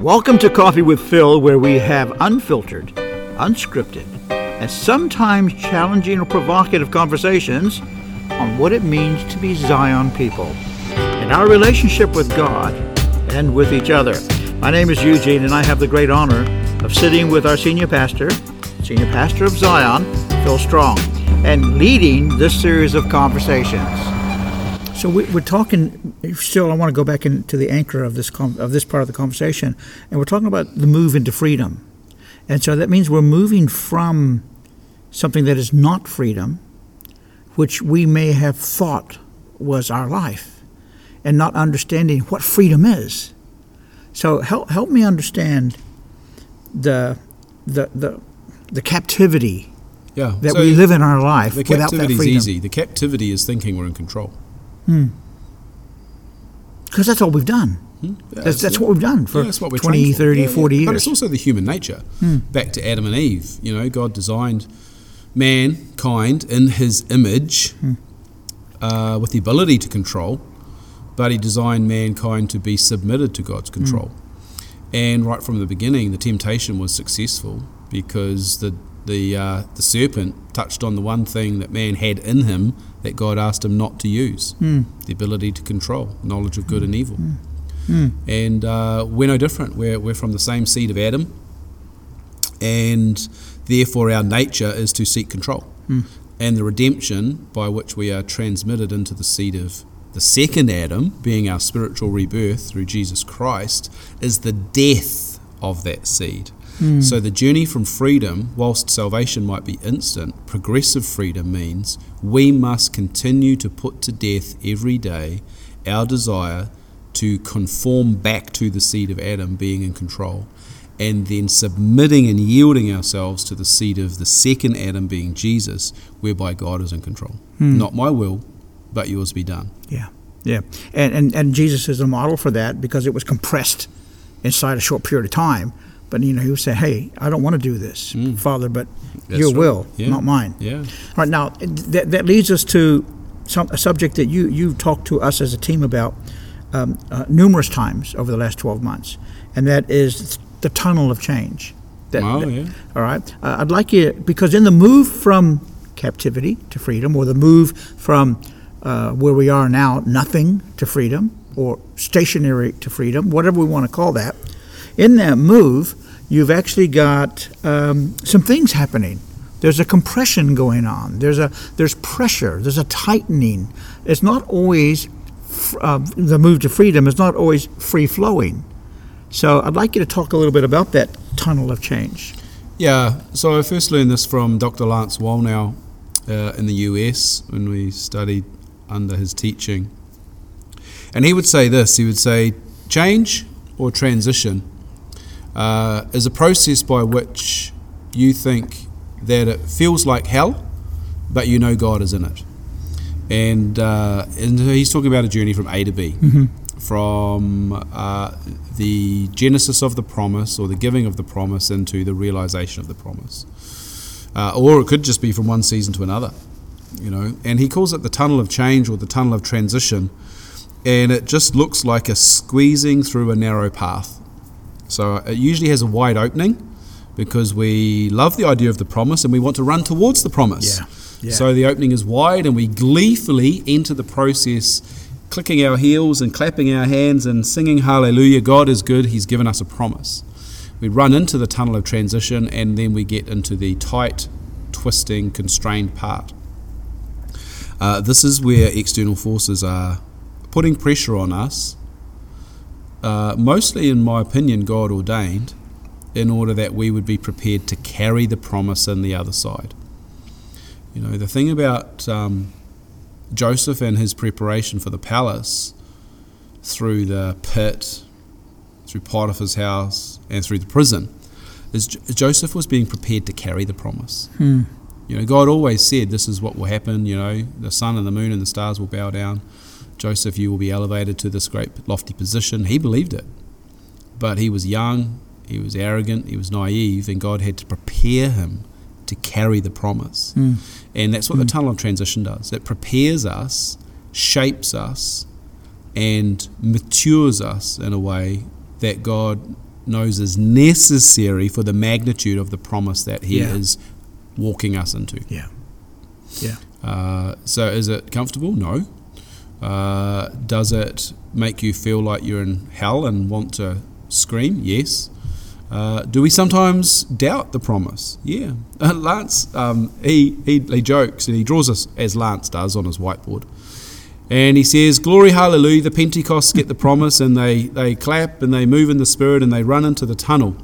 Welcome to Coffee with Phil, where we have unfiltered, unscripted, and sometimes challenging or provocative conversations on what it means to be Zion people and our relationship with God and with each other. My name is Eugene, and I have the great honor of sitting with our senior pastor, senior pastor of Zion, Phil Strong, and leading this series of conversations. So we, are talking. Still, I want to go back into the anchor of this of this part of the conversation, and we're talking about the move into freedom, and so that means we're moving from something that is not freedom, which we may have thought was our life, and not understanding what freedom is. So help help me understand the the the, the captivity yeah. that so we live in our life the without that captivity is freedom. easy. The captivity is thinking we're in control. Hmm. Because that's all we've done. Hmm? Yeah, that's, that's what we've done for yeah, 20, 30, yeah, 40 years. But it's also the human nature. Hmm. Back to Adam and Eve. You know, God designed mankind in his image hmm. uh, with the ability to control, but he designed mankind to be submitted to God's hmm. control. And right from the beginning, the temptation was successful because the the uh, the serpent touched on the one thing that man had in him that God asked him not to use: mm. the ability to control, knowledge of good and evil. Mm. Mm. And uh, we're no different. We're we're from the same seed of Adam, and therefore our nature is to seek control. And the redemption by which we are transmitted into the seed of the second Adam, being our spiritual rebirth through Jesus Christ, is the death of that seed. Mm. So the journey from freedom, whilst salvation might be instant, progressive freedom means we must continue to put to death every day our desire to conform back to the seed of Adam being in control, and then submitting and yielding ourselves to the seed of the second Adam being Jesus, whereby God is in control. Mm. Not my will, but yours be done. Yeah, yeah. And, and, and Jesus is a model for that because it was compressed inside a short period of time but you know, he would say, "Hey, I don't want to do this, mm. Father, but That's your right. will, yeah. not mine." Yeah. All right now, that, that leads us to some, a subject that you you've talked to us as a team about um, uh, numerous times over the last twelve months, and that is the tunnel of change. That, oh, that, yeah. All right. Uh, I'd like you because in the move from captivity to freedom, or the move from uh, where we are now, nothing to freedom, or stationary to freedom, whatever we want to call that in that move, you've actually got um, some things happening. There's a compression going on. There's a there's pressure. There's a tightening. It's not always uh, the move to freedom is not always free flowing. So I'd like you to talk a little bit about that tunnel of change. Yeah. So I first learned this from Dr. Lance Wallnau uh, in the US when we studied under his teaching, and he would say this. He would say, "Change or transition." Uh, is a process by which you think that it feels like hell, but you know God is in it. And, uh, and he's talking about a journey from A to B, mm-hmm. from uh, the genesis of the promise or the giving of the promise into the realization of the promise. Uh, or it could just be from one season to another, you know. And he calls it the tunnel of change or the tunnel of transition. And it just looks like a squeezing through a narrow path so it usually has a wide opening because we love the idea of the promise and we want to run towards the promise. Yeah. Yeah. So the opening is wide and we gleefully enter the process, clicking our heels and clapping our hands and singing hallelujah. God is good, He's given us a promise. We run into the tunnel of transition and then we get into the tight, twisting, constrained part. Uh, this is where external forces are putting pressure on us uh, mostly, in my opinion, God ordained in order that we would be prepared to carry the promise in the other side. You know, the thing about um, Joseph and his preparation for the palace through the pit, through Potiphar's house, and through the prison is J- Joseph was being prepared to carry the promise. Hmm. You know, God always said this is what will happen. You know, the sun and the moon and the stars will bow down. Joseph, you will be elevated to this great lofty position. He believed it. But he was young, he was arrogant, he was naive, and God had to prepare him to carry the promise. Mm. And that's what mm. the tunnel of transition does it prepares us, shapes us, and matures us in a way that God knows is necessary for the magnitude of the promise that He Yeah. is walking us into. Yeah. Yeah. Uh, so, is it comfortable? No. Uh, does it make you feel like you're in hell and want to scream? Yes. Uh, do we sometimes doubt the promise? Yeah. Uh, Lance, um, he, he, he jokes and he draws us as Lance does on his whiteboard. And he says, Glory, hallelujah, the Pentecosts get the promise and they, they clap and they move in the Spirit and they run into the tunnel.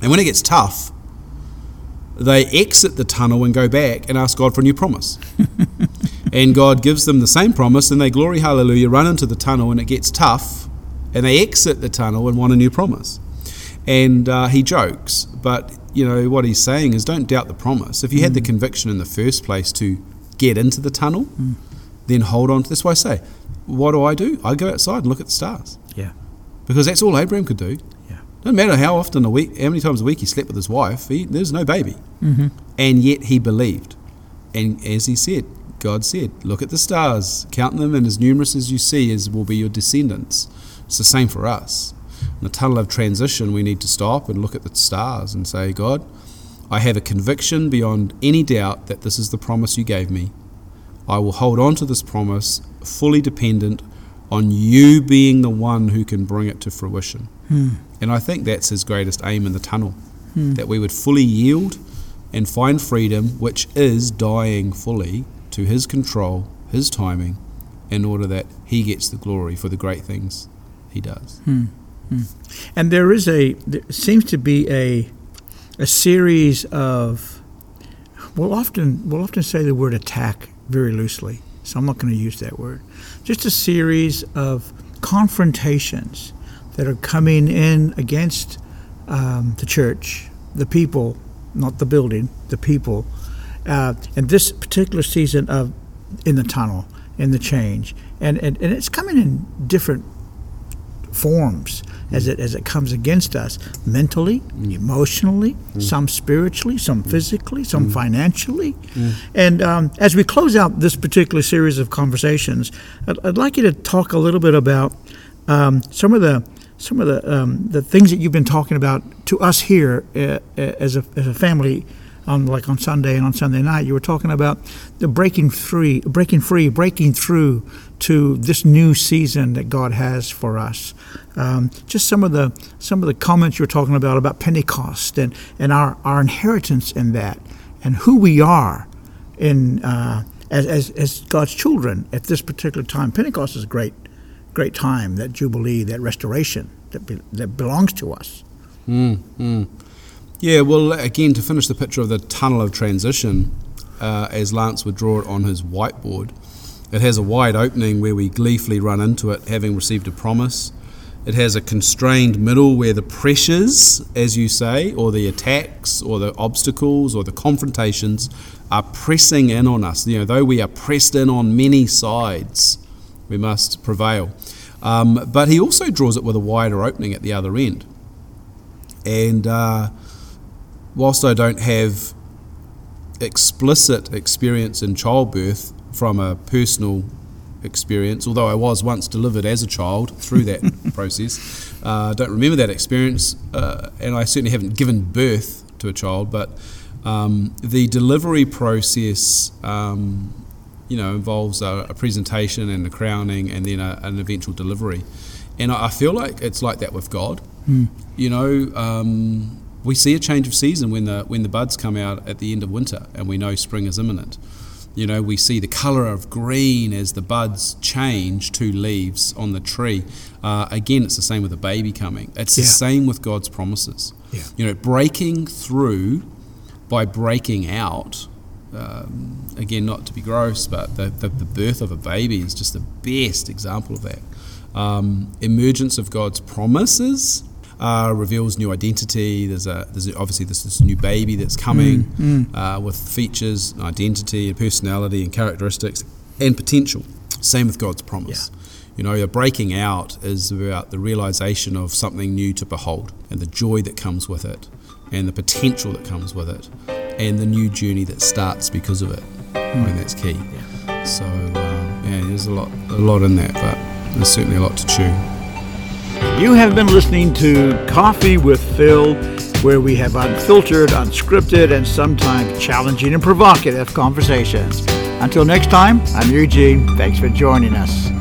And when it gets tough, they exit the tunnel and go back and ask God for a new promise. and God gives them the same promise, and they glory, hallelujah, run into the tunnel, and it gets tough, and they exit the tunnel and want a new promise. And uh, he jokes, but you know what he's saying is don't doubt the promise. If you had the conviction in the first place to get into the tunnel, then hold on to this. Why I say, what do I do? I go outside and look at the stars Yeah. because that's all Abraham could do. Yeah. Doesn't matter how often a week, how many times a week he slept with his wife. He, there's no baby, Mm-hmm. and yet he believed. And as he said, God said, "Look at the stars, count them, and as numerous as you see, as will be your descendants." It's the same for us. In the tunnel of transition, we need to stop and look at the stars and say, "God, I have a conviction beyond any doubt that this is the promise you gave me. I will hold on to this promise, fully dependent on you being the one who can bring it to fruition." Hmm. And I think that's his greatest aim in the tunnel hmm. that we would fully yield and find freedom, which is dying fully to his control, his timing, in order that he gets the glory for the great things he does. And there is a there seems to be a a series of we'll often we'll often say the word attack very loosely, so I'm not going to use that word. Just a series of confrontations that are coming in against um, the church, the people, not the building, the people. Uh, and this particular season of in the tunnel, in the change, and, and, and it's coming in different forms as it as it comes against us mentally, emotionally, some spiritually, some physically, some financially. And um, as we close out this particular series of conversations, I'd, I'd like you to talk a little bit about um, some of the some of the um, the things that you've been talking about to us here uh, uh, as a as a family on like on Sunday and on Sunday night, you were talking about the breaking free, breaking free, breaking through to this new season that God has for us. Um, just some of the some of the comments you were talking about about Pentecost and and our our inheritance in that and who we are in uh, as, as as God's children at this particular time. Pentecost is a great great time, that jubilee, that restoration that be, that belongs to us. Mm, mm. Yeah, well, again, to finish the picture of the tunnel of transition, uh, as Lance would draw it on his whiteboard, it has a wide opening where we gleefully run into it, having received a promise. It has a constrained middle where the pressures, as you say, or the attacks, or the obstacles, or the confrontations are pressing in on us. You know, though we are pressed in on many sides, we must prevail. Um, but he also draws it with a wider opening at the other end. And uh, whilst I don't have explicit experience in childbirth from a personal experience, although I was once delivered as a child through that process, I uh, don't remember that experience, uh, and I certainly haven't given birth to a child, but um, the delivery process. Um, you know, involves a, a, presentation and a crowning and then a, an eventual delivery. And I, I, feel like it's like that with God. Mm. You know, um, we see a change of season when the when the buds come out at the end of winter, and we know spring is imminent. You know, we see the colour of green as the buds change to leaves on the tree. Uh, again, it's the same with a baby coming. It's Yeah. the same with God's promises. Yeah. You know, breaking through by breaking out. Um, again, not to be gross, but the, the, the birth of a baby is just the best example of that. Um, emergence of God's promises uh, reveals new identity. There's a there's obviously this, this new baby that's coming Uh, with features, identity, and personality, and characteristics, and potential. Same with God's promise. You know, the breaking out is about the realization of something new to behold, and the joy that comes with it, and the potential that comes with it, and the new journey that starts because of it. I think that's key. So um, yeah, there's a lot, a lot in that, but there's certainly a lot to chew. You have been listening to Coffee with Phil, where we have unfiltered, unscripted, and sometimes challenging and provocative conversations. Until next time, I'm Eugene. Thanks for joining us.